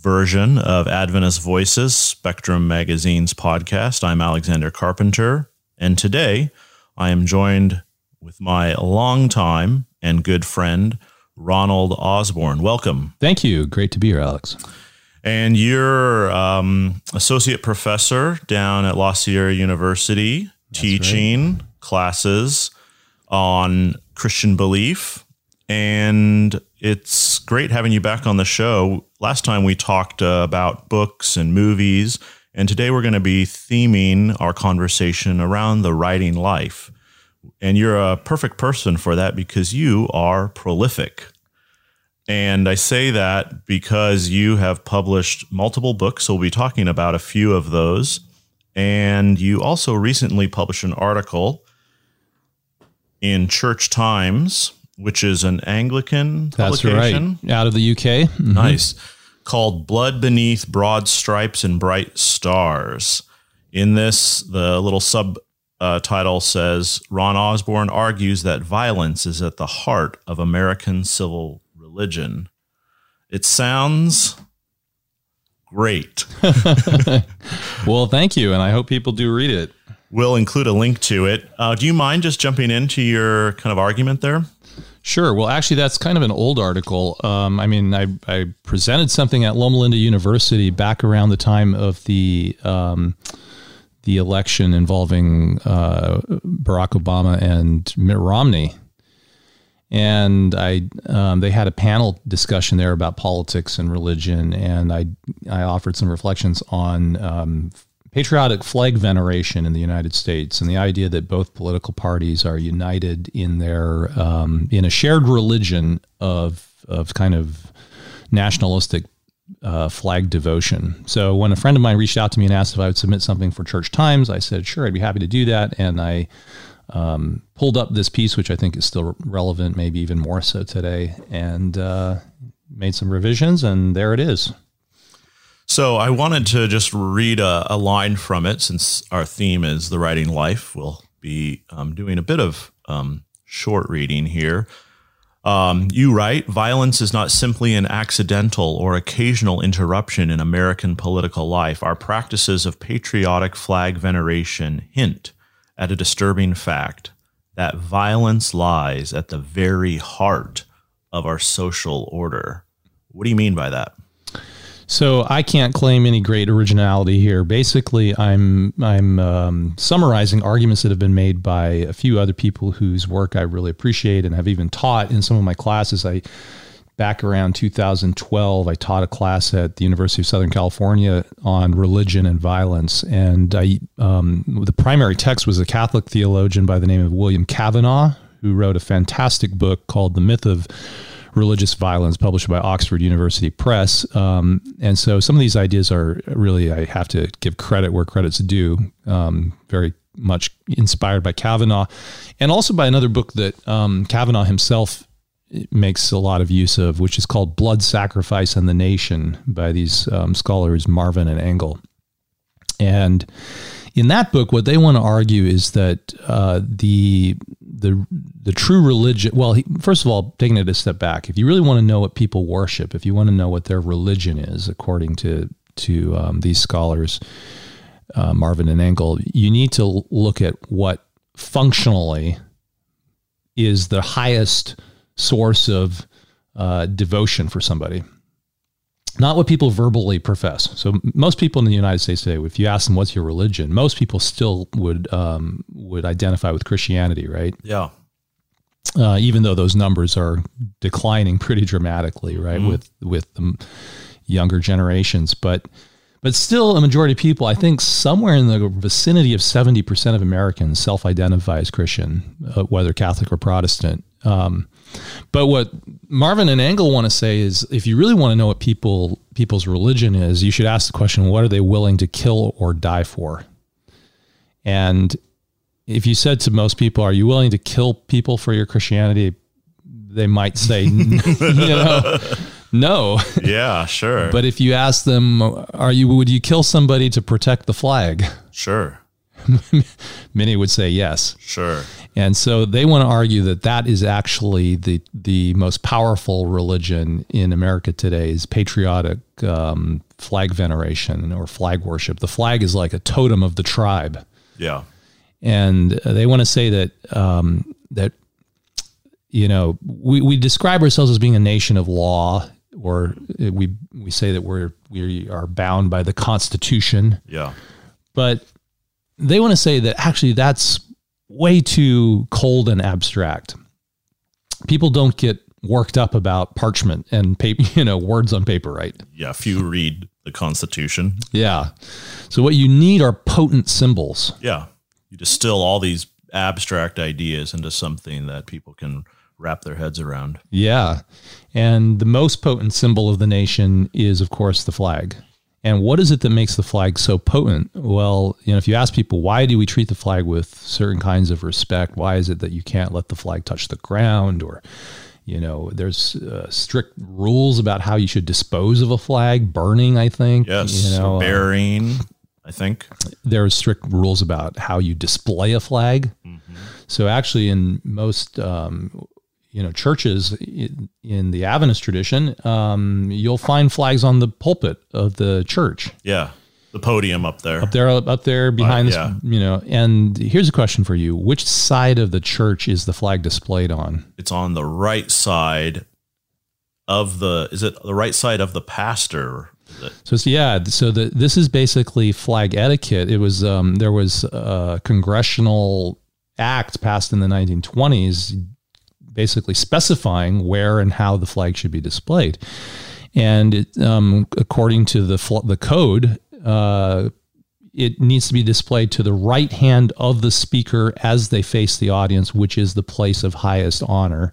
version of Adventist Voices, Spectrum Magazine's podcast. I'm Alexander Carpenter, and today I am joined with my longtime and good friend, Ronald Osborn. Welcome. Thank you. Great to be here, Alex. And you're um, associate professor down at La Sierra University, teaching classes on Christian belief. And it's great having you back on the show. Last time we talked uh, about books and movies, and today we're going to be theming our conversation around the writing life. And you're a perfect person for that because you are prolific. And I say that because you have published multiple books. So we'll be talking about a few of those. And you also recently published an article in Church Times, which is an Anglican That's publication. right. Out of the UK. Mhm. Nice. Called Blood Beneath Broad Stripes and Bright Stars. In this, the little sub uh, title says Ron Osborn argues that violence is at the heart of American civil religion. It sounds great. Well, thank you. And I hope people do read it. We'll include a link to it. Uh, do you mind just jumping into your kind of argument there? Sure. Well, actually, that's kind of an old article. Um, I mean, I, I presented something at Loma Linda University back around the time of the um, the election involving uh, Barack Obama and Mitt Romney, and I um, they had a panel discussion there about politics and religion, and I I offered some reflections on um, patriotic flag veneration in the United States and the idea that both political parties are united in their um, in a shared religion of of kind of nationalistic uh, flag devotion. So when a friend of mine reached out to me and asked if I would submit something for Church Times, I said sure, I'd be happy to do that, and I um, pulled up this piece, which I think is still relevant, maybe even more so today, and uh, made some revisions, and there it is. So I wanted to just read a, a line from it since our theme is the writing life. We'll be um, doing a bit of um, short reading here. Um, you write, violence is not simply an accidental or occasional interruption in American political life. Our practices of patriotic flag veneration hint at a disturbing fact that violence lies at the very heart of our social order. What do you mean by that? So I can't claim any great originality here. Basically, I'm I'm um, summarizing arguments that have been made by a few other people whose work I really appreciate and have even taught in some of my classes. I back around 2012, I taught a class at the University of Southern California on religion and violence, and I um, the primary text was a Catholic theologian by the name of William Cavanaugh, who wrote a fantastic book called The Myth of religious violence, published by Oxford University Press. Um, and so some of these ideas are really, I have to give credit where credit's due, um, very much inspired by Cavanaugh, and also by another book that um, Cavanaugh himself makes a lot of use of, which is called Blood Sacrifice and the Nation by these um, scholars, Marvin and Ingle. And in that book, what they want to argue is that uh, the the the true religion. Well, he, first of all, taking it a step back, if you really want to know what people worship, if you want to know what their religion is, according to to um, these scholars, uh, Marvin and Ingle, you need to look at what functionally is the highest source of uh, devotion for somebody not what people verbally profess. So most people in the United States today, if you ask them what's your religion, most people still would um, would identify with Christianity, right? Yeah. Uh, even though those numbers are declining pretty dramatically, right, with with the younger generations, but but still a majority of people, I think, somewhere in the vicinity of seventy percent of Americans self-identify as Christian, uh, whether Catholic or Protestant. Um, but what Marvin and Ingle want to say is if you really want to know what people people's religion is, you should ask the question: What are they willing to kill or die for? And if you said to most people, "Are you willing to kill people for your Christianity?" They might say, you know, no. Yeah, sure. But if you ask them, "Are you would you kill somebody to protect the flag?" sure. Many would say yes. Sure. And so they want to argue that that is actually the the most powerful religion in America today is patriotic um, flag veneration or flag worship. The flag is like a totem of the tribe, Yeah. and they want to say that um, that you know we, we describe ourselves as being a nation of law, or we we say that we're we are bound by the Constitution, Yeah. but they want to say that actually that's way too cold and abstract. People don't get worked up about parchment and paper, you know, words on paper, right? Yeah. You read the Constitution, Yeah. So what you need are potent symbols. yeah, you distill all these abstract ideas into something that people can wrap their heads around. Yeah. And the most potent symbol of the nation is, of course, the flag. And what is it that makes the flag so potent? Well, you know, if you ask people, why do we treat the flag with certain kinds of respect? Why is it that you can't let the flag touch the ground? Or, you know, there's uh, strict rules about how you should dispose of a flag, burning, I think. Yes. You know, uh, burying, I think. there are strict rules about how you display a flag. So actually, in most um, you know churches in, in the Adventist tradition, um, you'll find flags on the pulpit of the church Yeah. The podium up there. up there, up there behind this. yeah. You know, and here's a question for you: Which side of the church is the flag displayed on? It's on the right side of the, is it the right side of the pastor? So it's, yeah, so the, this is basically flag etiquette. It was um, there was a congressional act passed in the 1920s, basically specifying where and how the flag should be displayed. And it, um, according to the fl- the code, uh, it needs to be displayed to the right hand of the speaker as they face the audience, which is the place of highest honor.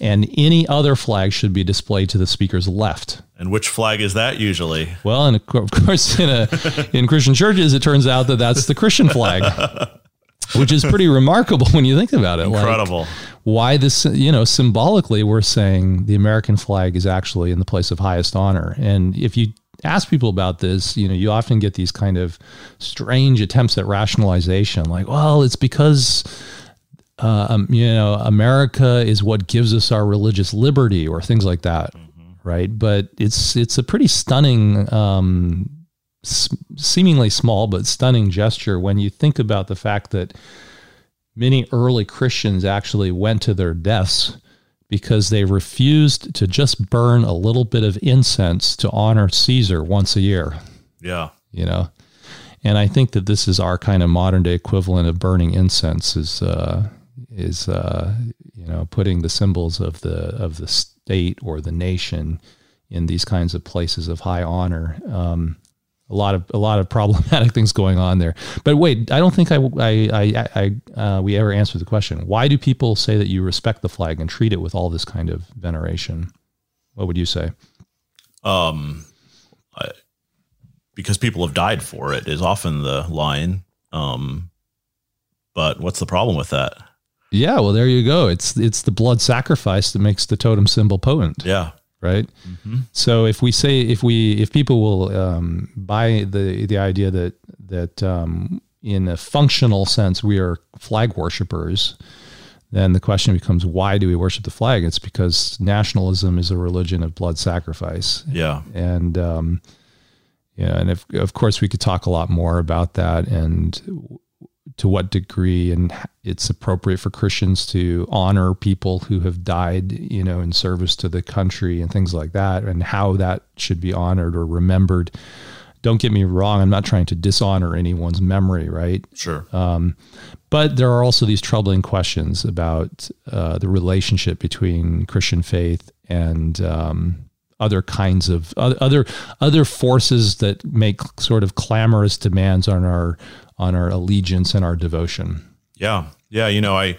And any other flag should be displayed to the speaker's left. And which flag is that usually? Well, and of of course, in a in Christian churches, it turns out that that's the Christian flag, which is pretty remarkable when you think about it. Like, Incredible. why this? You know, symbolically, we're saying the American flag is actually in the place of highest honor. And if you ask people about this, you know, you often get these kind of strange attempts at rationalization, like, well, it's because uh, um, you know, America is what gives us our religious liberty, or things like that, right? But it's it's a pretty stunning, um, s- seemingly small but stunning gesture when you think about the fact that many early Christians actually went to their deaths because they refused to just burn a little bit of incense to honor Caesar once a year. Yeah. you know? And i think that this is our kind of modern day equivalent of burning incense is uh is uh you know putting the symbols of the of the state or the nation in these kinds of places of high honor. Um a lot of a lot of problematic things going on there but wait i don't think i i i, I uh, we ever answered the question why do people say that you respect the flag and treat it with all this kind of veneration what would you say Um, I, because people have died for it is often the line. Um, but what's the problem with that? Yeah, well, there you go. It's it's the blood sacrifice that makes the totem symbol potent, Yeah. Right? So if we say if we if people will um, buy the the idea that that um, in a functional sense we are flag worshippers, then the question becomes why do we worship the flag? It's because nationalism is a religion of blood sacrifice, Yeah. and um, yeah, and if, of course we could talk a lot more about that and to what degree and it's appropriate for Christians to honor people who have died, you know, in service to the country and things like that, and how that should be honored or remembered. Don't get me wrong; I'm not trying to dishonor anyone's memory, right? Sure. But there are also these troubling questions about uh, the relationship between Christian faith and um, other kinds of oth- other other forces that make sort of clamorous demands on our on our allegiance and our devotion. Yeah. Yeah. You know, I,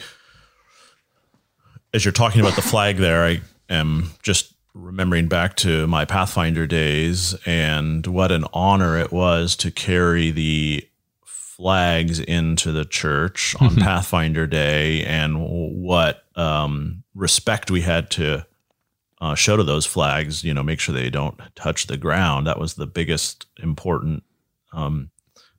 as you're talking about the flag there, I am just remembering back to my Pathfinder days and what an honor it was to carry the flags into the church on Pathfinder Day and what um, respect we had to uh, show to those flags, you know, make sure they don't touch the ground. That was the biggest important, um,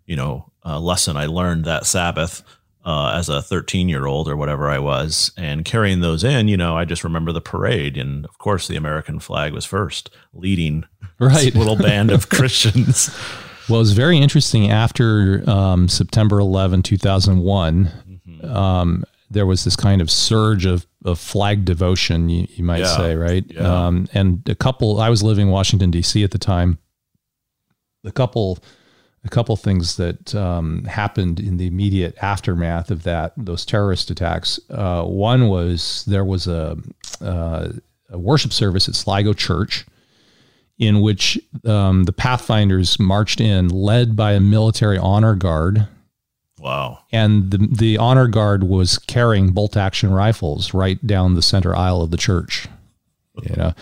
you know, uh, lesson I learned that Sabbath uh, as a 13 year old or whatever I was. And carrying those in, you know, I just remember the parade. And of course, the American flag was first, leading Right. this little band of Christians. Well, it was very interesting after um, September 11, 2001. Um, there was this kind of surge of, of flag devotion, you, you might Yeah. say, right? Yeah. Um, and a couple, I was living in Washington, D.C. at the time. A couple, a couple things that um, happened in the immediate aftermath of that, those terrorist attacks. Uh, one was there was a, uh, a worship service at Sligo Church in which um, the Pathfinders marched in, led by a military honor guard, Wow. and the the honor guard was carrying bolt action rifles right down the center aisle of the church. You know.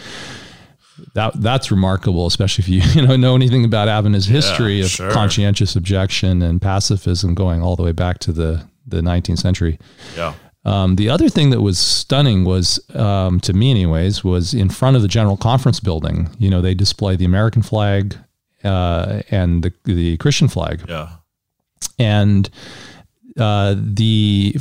That that's remarkable, especially if you you know know anything about Avon's history of sure. conscientious objection and pacifism going all the way back to the the 19th century. Yeah. Um, the other thing that was stunning was, um, to me, anyways, was in front of the General Conference building. You know, they display the American flag uh, and the the Christian flag, Yeah. and uh, the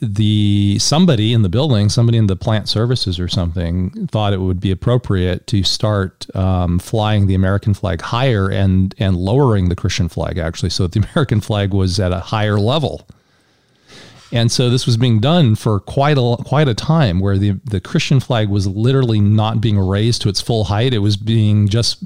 the somebody in the building, somebody in the plant services or something, thought it would be appropriate to start um, flying the American flag higher and and lowering the Christian flag actually, so that the American flag was at a higher level. And so this was being done for quite a quite a time, where the the Christian flag was literally not being raised to its full height. It was being just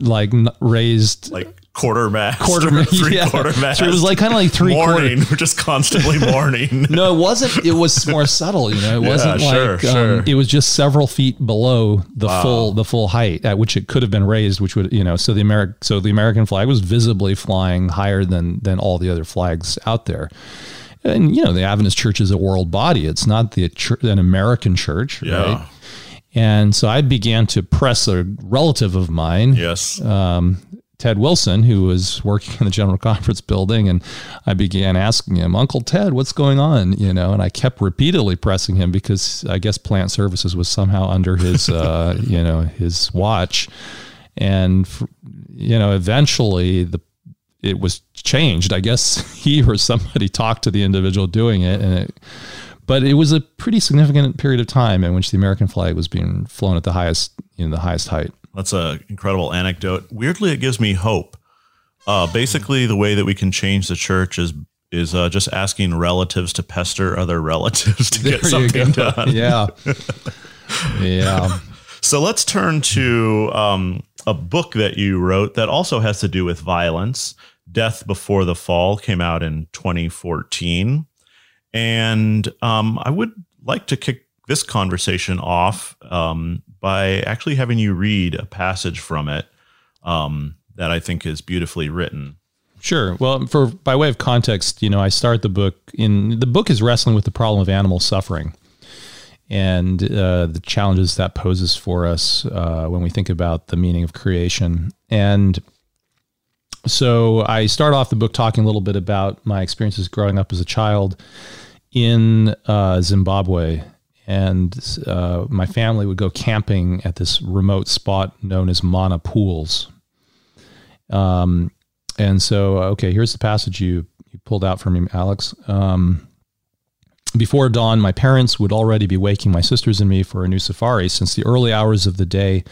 like raised Like quarter quarter, three yeah. quarter. So it was like kind of like three quarter. We're just constantly mourning. No, it wasn't. It was more subtle. You know, it Yeah, wasn't sure, like sure. Um, it was just several feet below the full the full height at which it could have been raised. Which would you know, so the American so the American flag was visibly flying higher than than all the other flags out there. And you know, the Adventist Church is a world body. It's not the an American church, Yeah. right? And so I began to press a relative of mine, Yes. um, Ted Wilson, who was working in the General Conference building, and I began asking him, "Uncle Ted, what's going on?" You know, and I kept repeatedly pressing him because I guess Plant Services was somehow under his, uh, you know, his watch, and you know, eventually the it was changed. I guess he or somebody talked to the individual doing it, and it. But it was a pretty significant period of time in which the American flag was being flown at the highest, you know, the highest height. That's an incredible anecdote. Weirdly, it gives me hope. Uh, basically, the way that we can change the church is is uh, just asking relatives to pester other relatives to get There you something done. Yeah. yeah. So let's turn to um, a book that you wrote that also has to do with violence. Death Before the Fall came out in 2014. And um, I would like to kick this conversation off um, by actually having you read a passage from it um, that I think is beautifully written. Sure. Well, for by way of context, you know, I start the book in the book is wrestling with the problem of animal suffering and uh, the challenges that poses for us uh, when we think about the meaning of creation. And so I start off the book talking a little bit about my experiences growing up as a child in uh, Zimbabwe. And uh, my family would go camping at this remote spot known as Mana Pools. Um, and so, okay, here's the passage you, you pulled out for me, Alex. Um, before dawn, my parents would already be waking my sisters and me for a new safari, since the early hours of the day,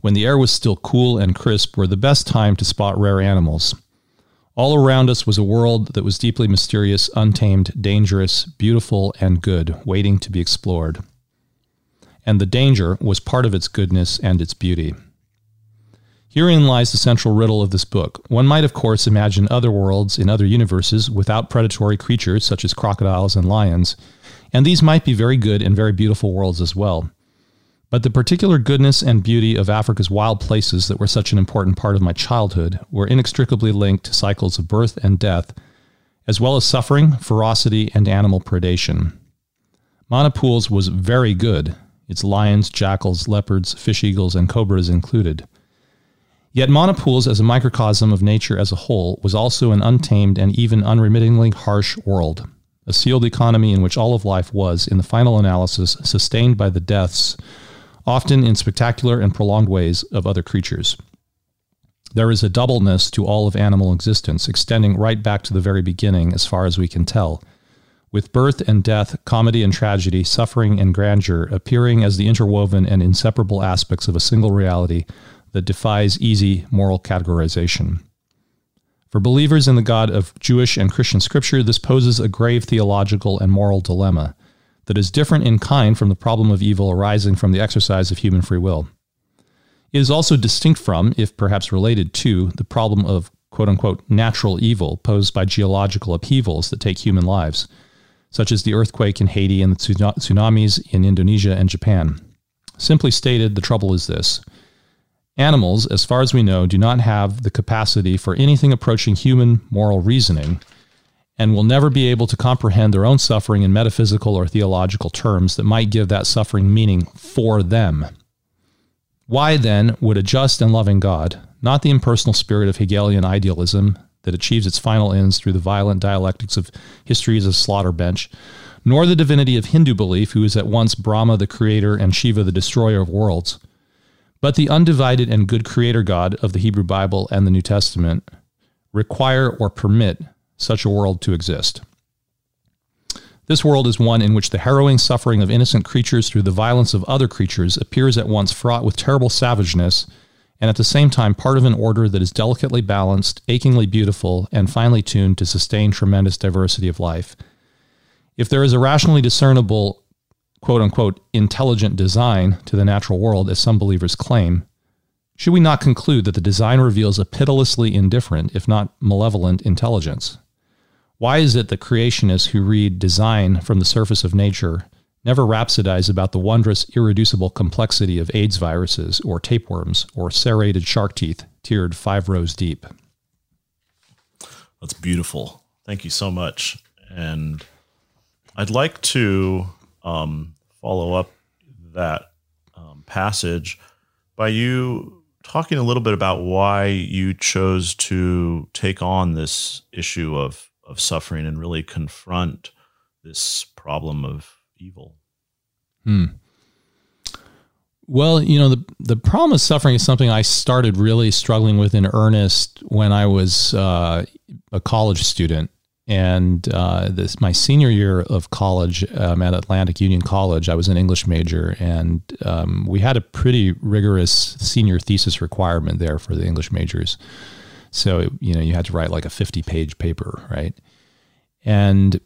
when the air was still cool and crisp, were the best time to spot rare animals. All around us was a world that was deeply mysterious, untamed, dangerous, beautiful, and good, waiting to be explored. And the danger was part of its goodness and its beauty. Herein lies the central riddle of this book. One might, of course, imagine other worlds in other universes without predatory creatures such as crocodiles and lions, and these might be very good and very beautiful worlds as well. But the particular goodness and beauty of Africa's wild places that were such an important part of my childhood were inextricably linked to cycles of birth and death, as well as suffering, ferocity, and animal predation. Mana Pools was very good. its lions, jackals, leopards, fish eagles, and cobras included. Yet Mana Pools, as a microcosm of nature as a whole, was also an untamed and even unremittingly harsh world, a sealed economy in which all of life was, in the final analysis, sustained by the deaths, often in spectacular and prolonged ways, of other creatures. There is a doubleness to all of animal existence, extending right back to the very beginning, as far as we can tell, with birth and death, comedy and tragedy, suffering and grandeur appearing as the interwoven and inseparable aspects of a single reality that defies easy moral categorization. For believers in the God of Jewish and Christian scripture, this poses a grave theological and moral dilemma that is different in kind from the problem of evil arising from the exercise of human free will. It is also distinct from, if perhaps related to, the problem of quote unquote natural evil posed by geological upheavals that take human lives, such as the earthquake in Haiti and the tsunamis in Indonesia and Japan. Simply stated, the trouble is this. Animals, as far as we know, do not have the capacity for anything approaching human moral reasoning and will never be able to comprehend their own suffering in metaphysical or theological terms that might give that suffering meaning for them. Why then would a just and loving God, not the impersonal spirit of Hegelian idealism that achieves its final ends through the violent dialectics of history as a slaughter bench, nor the divinity of Hindu belief, who is at once Brahma the creator and Shiva the destroyer of worlds, but the undivided and good creator God of the Hebrew Bible and the New Testament, require or permit such a world to exist. This world is one in which the harrowing suffering of innocent creatures through the violence of other creatures appears at once fraught with terrible savageness and at the same time part of an order that is delicately balanced, achingly beautiful, and finely tuned to sustain tremendous diversity of life. If there is a rationally discernible, quote unquote, intelligent design to the natural world, as some believers claim, should we not conclude that the design reveals a pitilessly indifferent, if not malevolent, intelligence? Why is it that creationists who read design from the surface of nature Never rhapsodize about the wondrous, irreducible complexity of AIDS viruses or tapeworms or serrated shark teeth tiered five rows deep. That's beautiful. Thank you so much. And I'd like to um, follow up that um, passage by you talking a little bit about why you chose to take on this issue of, of suffering and really confront this problem of evil? Hmm. Well, you know, the the problem of suffering is something I started really struggling with in earnest when I was uh, a college student. And uh, this my senior year of college um, at Atlantic Union College, I was an English major, and um, we had a pretty rigorous senior thesis requirement there for the English majors. So you know, you had to write like a fifty-page paper, right? And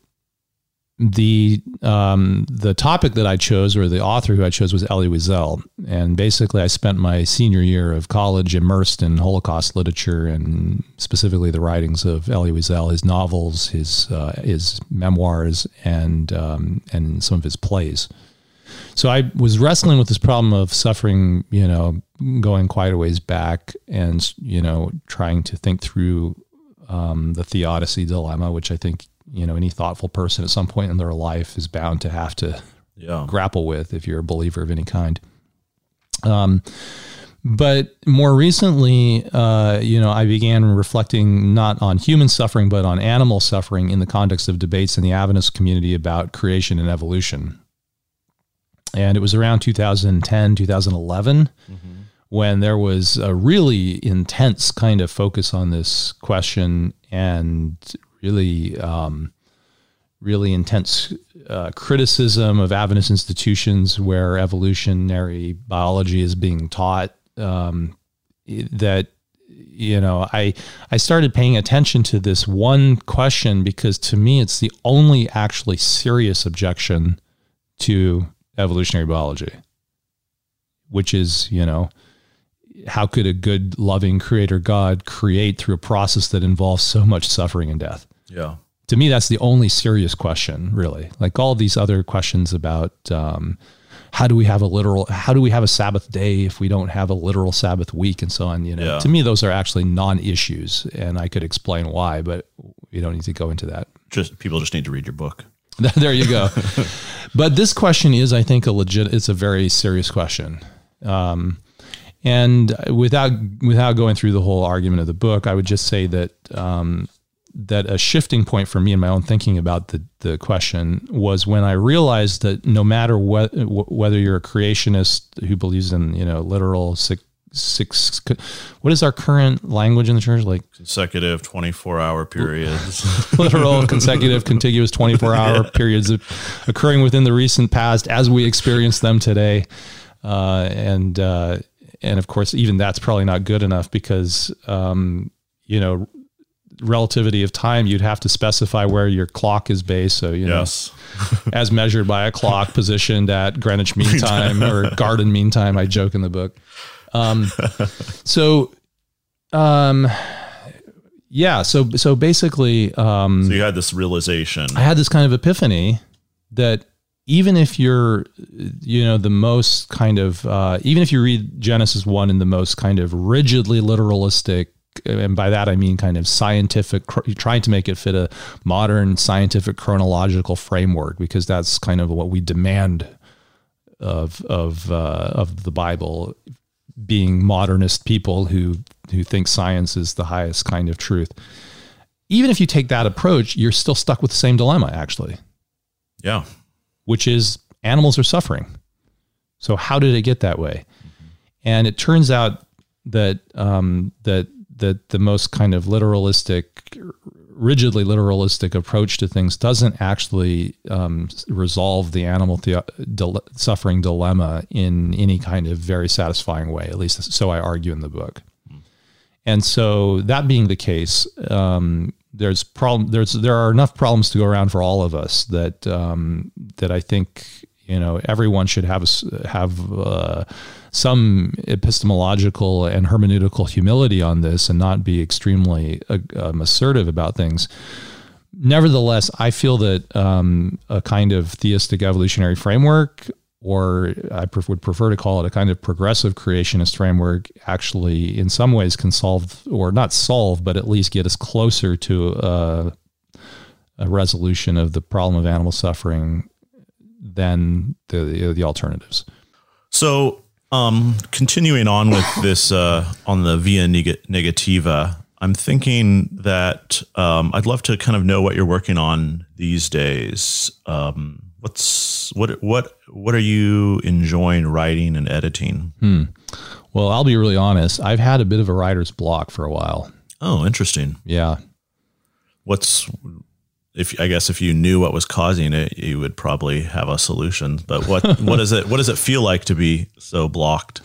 the um, the topic that I chose or the author who I chose was Elie Wiesel, and basically I spent my senior year of college immersed in Holocaust literature and specifically the writings of Elie Wiesel, his novels, his uh, his memoirs, and um, and some of his plays. So I was wrestling with this problem of suffering, you know, going quite a ways back, and you know, trying to think through um, the theodicy dilemma, which I think you know any thoughtful person at some point in their life is bound to have to yeah. grapple with if you're a believer of any kind. Um, but more recently, uh, you know, I began reflecting not on human suffering, but on animal suffering in the context of debates in the Adventist community about creation and evolution. And it was around 2010, 2011, mm-hmm. when there was a really intense kind of focus on this question and really, um, really intense uh, criticism of Adventist institutions where evolutionary biology is being taught. Um, that you know, I I started paying attention to this one question because to me it's the only actually serious objection to evolutionary biology, which is you know how could a good, loving creator God create through a process that involves so much suffering and death? Yeah. To me, that's the only serious question, really. Like all these other questions about um, how do we have a literal, how do we have a Sabbath day if we don't have a literal Sabbath week and so on. You know, yeah. to me, those are actually non-issues, and I could explain why, but we don't need to go into that. Just people just need to read your book. there you go. but this question is, I think, a legit. It's a very serious question. Um, and without without going through the whole argument of the book, I would just say that um, that a shifting point for me in my own thinking about the the question was when I realized that no matter what whether you're a creationist who believes in you know literal six, what is our current language in the church like consecutive 24 hour periods literal consecutive contiguous 24 hour yeah. periods occurring within the recent past as we experience them today uh, and uh, and of course even that's probably not good enough because um, you know relativity of time, you'd have to specify where your clock is based. So, you yes. know, as measured by a clock positioned at Greenwich Mean Time or Garden Mean Time, I joke in the book. Um, so, um, yeah, so so basically, um, so you had this realization. I had this kind of epiphany that even if you're, you know, the most kind of, uh, even if you read Genesis one in the most kind of rigidly literalistic and by that I mean kind of scientific, trying to make it fit a modern scientific chronological framework, because that's kind of what we demand of of uh, of the Bible, being modernist people who who think science is the highest kind of truth. Even if you take that approach, you're still stuck with the same dilemma, actually. Yeah, which is animals are suffering. So how did it get that way? And it turns out that um, that that the most kind of literalistic, rigidly literalistic approach to things doesn't actually um, resolve the animal the- suffering dilemma in any kind of very satisfying way. At least so I argue in the book. And so that being the case, um, there's problem. There's there are enough problems to go around for all of us that um, that I think you know everyone should have have. Uh, some epistemological and hermeneutical humility on this and not be extremely uh, um, assertive about things. Nevertheless, I feel that um, a kind of theistic evolutionary framework, or I would prefer to call it a kind of progressive creationist framework, actually, in some ways, can solve, or not solve, but at least get us closer to uh, a resolution of the problem of animal suffering than the the alternatives. So um, continuing on with this uh, on the via neg- negativa, I'm thinking that um, I'd love to kind of know what you're working on these days. Um, what's what what what are you enjoying writing and editing? Hmm. Well, I'll be really honest. I've had a bit of a writer's block for a while. Oh, interesting. Yeah. What's if I guess if you knew what was causing it, you would probably have a solution. But what what does it what does it feel like to be so blocked?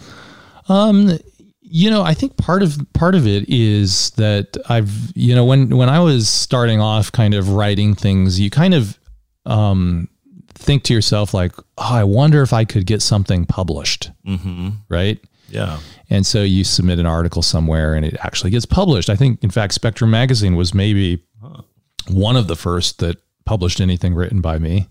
Um, you know, I think part of part of it is that I've you know when when I was starting off, kind of writing things, you kind of um, think to yourself like, oh, I wonder if I could get something published, mm-hmm. right? Yeah. And so you submit an article somewhere and it actually gets published. I think, in fact, Spectrum Magazine was maybe one of the first that published anything written by me.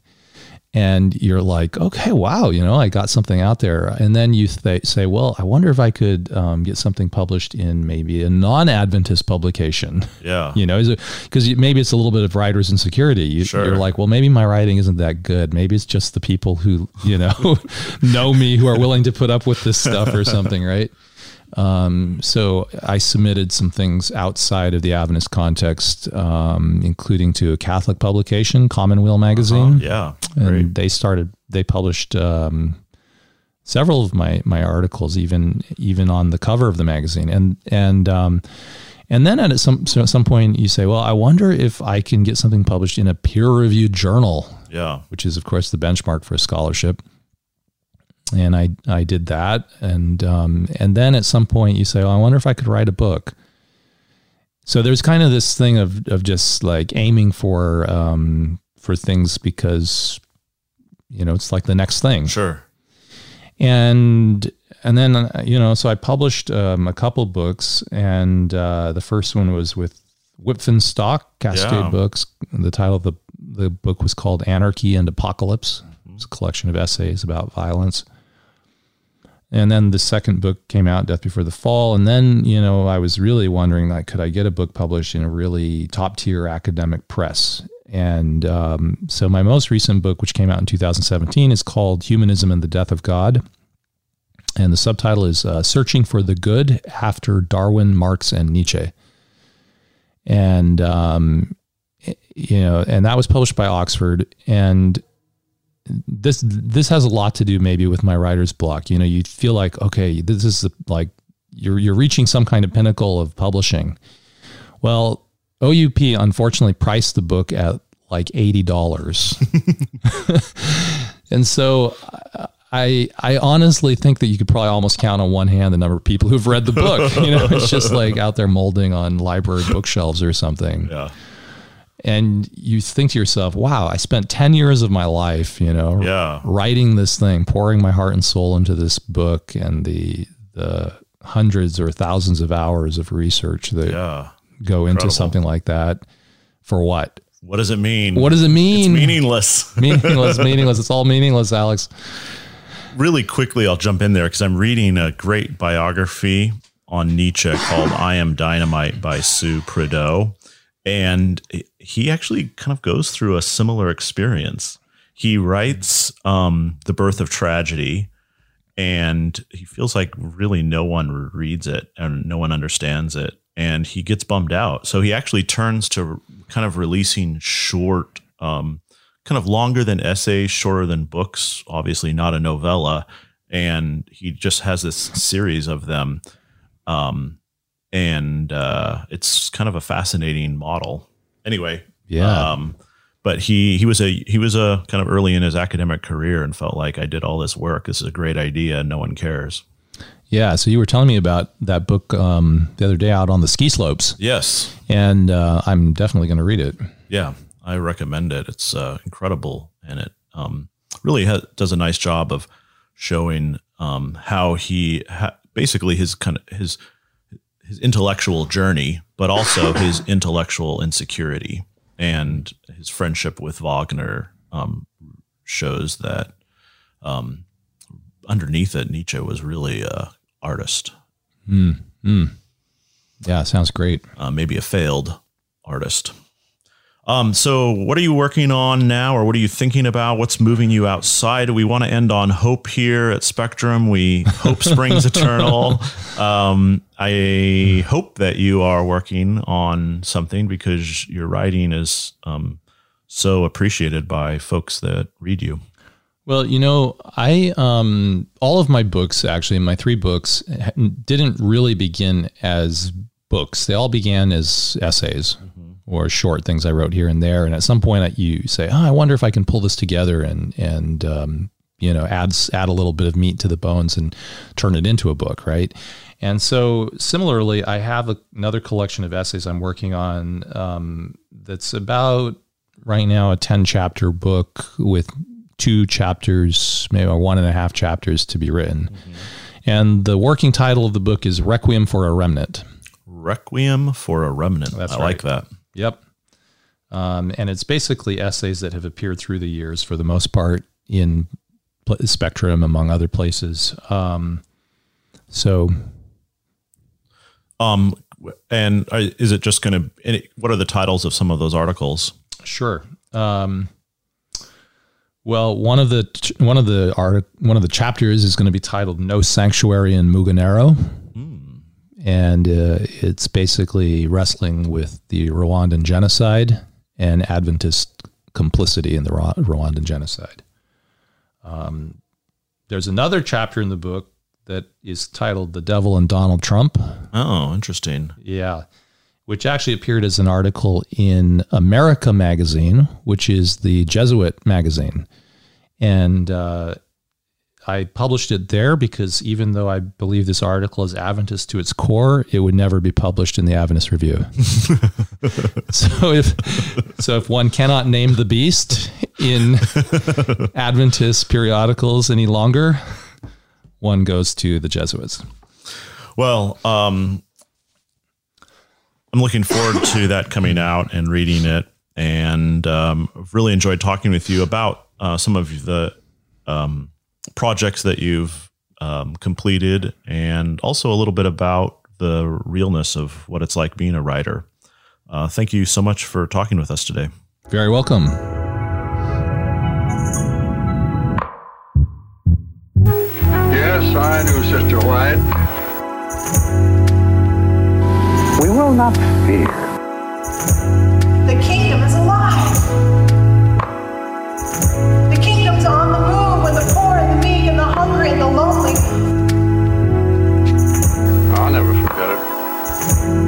And you're like, okay, wow, you know, I got something out there. And then you th- say, well, I wonder if I could um, get something published in maybe a non Adventist publication. Yeah. you know, because maybe it's a little bit of writer's insecurity. You, sure. You're like, well, maybe my writing isn't that good. Maybe it's just the people who, you know, know me who are willing to put up with this stuff or something, right? Um, so I submitted some things outside of the Adventist context, um, including to a Catholic publication, Commonweal magazine. Uh-huh. Yeah, and great. they started. They published um, several of my my articles, even even on the cover of the magazine, and and um, and then at some so at some point you say, well, I wonder if I can get something published in a peer reviewed journal. Yeah, which is of course the benchmark for a scholarship and I I did that, and um, and then at some point you say, "Well, I wonder if I could write a book." So there's kind of this thing of of just like aiming for um, for things because you know it's like the next thing. Sure. And and then you know, so I published um, a couple books, and uh, the first one was with Wipf Stock Cascade yeah. Books. The title of the the book was called Anarchy and Apocalypse. It's a collection of essays about violence. And then the second book came out, Death Before the Fall. And then, you know, I was really wondering, like, could I get a book published in a really top tier academic press? And um, so my most recent book, which came out in 2017, is called Humanism and the Death of God. And the subtitle is uh, Searching for the Good After Darwin, Marx, and Nietzsche. And, um, you know, and that was published by Oxford. And this this has a lot to do maybe with my writer's block. You know, you feel like okay, this is like you're you're reaching some kind of pinnacle of publishing. Well, OUP unfortunately priced the book at like eighty dollars, and so I I honestly think that you could probably almost count on one hand the number of people who've read the book. You know, it's just like out there molding on library bookshelves or something. Yeah. And you think to yourself, "Wow, I spent ten years of my life, you know, Yeah. writing this thing, pouring my heart and soul into this book, and the the hundreds or thousands of hours of research that Yeah. go into something like that for what? What does it mean? What does it It's mean? meaningless. meaningless, meaningless. It's all meaningless, Alex. really quickly, I'll jump in there because I'm reading a great biography on Nietzsche called I Am Dynamite by Sue Prideaux. And he actually kind of goes through a similar experience. He writes um, The Birth of Tragedy, and he feels like really no one reads it and no one understands it. And he gets bummed out. So he actually turns to kind of releasing short, um, kind of longer than essays, shorter than books, obviously not a novella. And he just has this series of them. Um, and uh, it's kind of a fascinating model. Anyway, Yeah. um, but he he was a he was a kind of early in his academic career and felt like I did all this work. This is a great idea. No one cares. Yeah. So you were telling me about that book um, the other day out on the ski slopes, Yes, and uh, I'm definitely going to read it. yeah, I recommend it. It's uh, incredible, and it um, really ha- does a nice job of showing um, how he ha- basically his kind of his his intellectual journey, but also his intellectual insecurity and his friendship with Wagner um, shows that um, underneath it, Nietzsche was really a artist, Yeah, sounds great. uh, maybe a failed artist. Um, so, what are you working on now, or what are you thinking about? What's moving you outside? We want to end on hope here at Spectrum. We hope springs eternal. Um, I hope that you are working on something because your writing is um, so appreciated by folks that read you. Well, you know, I um, all of my books actually, my three books didn't really begin as books. They all began as essays or short things I wrote here and there. And at some point, I- you say, "Oh, I wonder if I can pull this together and and um, you know add add a little bit of meat to the bones and turn it into a book, right?" And so, similarly, I have a, another collection of essays I'm working on um, that's about right now a 10 chapter book with two chapters, maybe one and a half chapters to be written. And the working title of the book is Requiem for a Remnant. Requiem for a Remnant. That's I like that. Yep. Um, and it's basically essays that have appeared through the years for the most part in Spectrum, among other places. Um, so, Um, and is it just going to? What are the titles of some of those articles? Sure. Um, well, one of the one of the art one of the chapters is going to be titled "No Sanctuary in Mugonero," and uh, it's basically wrestling with the Rwandan genocide and Adventist complicity in the Rwandan genocide. Um, there's another chapter in the book that is titled "The Devil and Donald Trump." Oh, interesting. Yeah. Which actually appeared as an article in America Magazine, which is the Jesuit magazine. And uh, I published it there because even though I believe this article is Adventist to its core, it would never be published in the Adventist Review. so if so if one cannot name the beast in Adventist periodicals any longer, one goes to the Jesuits. Well, um, I'm looking forward to that coming out and reading it, and um, I've really enjoyed talking with you about uh, some of the um, projects that you've um, completed and also a little bit about the realness of what it's like being a writer. Uh, thank you so much for talking with us today. Very welcome. Yes, I knew Sister White. We will not fear. lonely. I'll never forget it.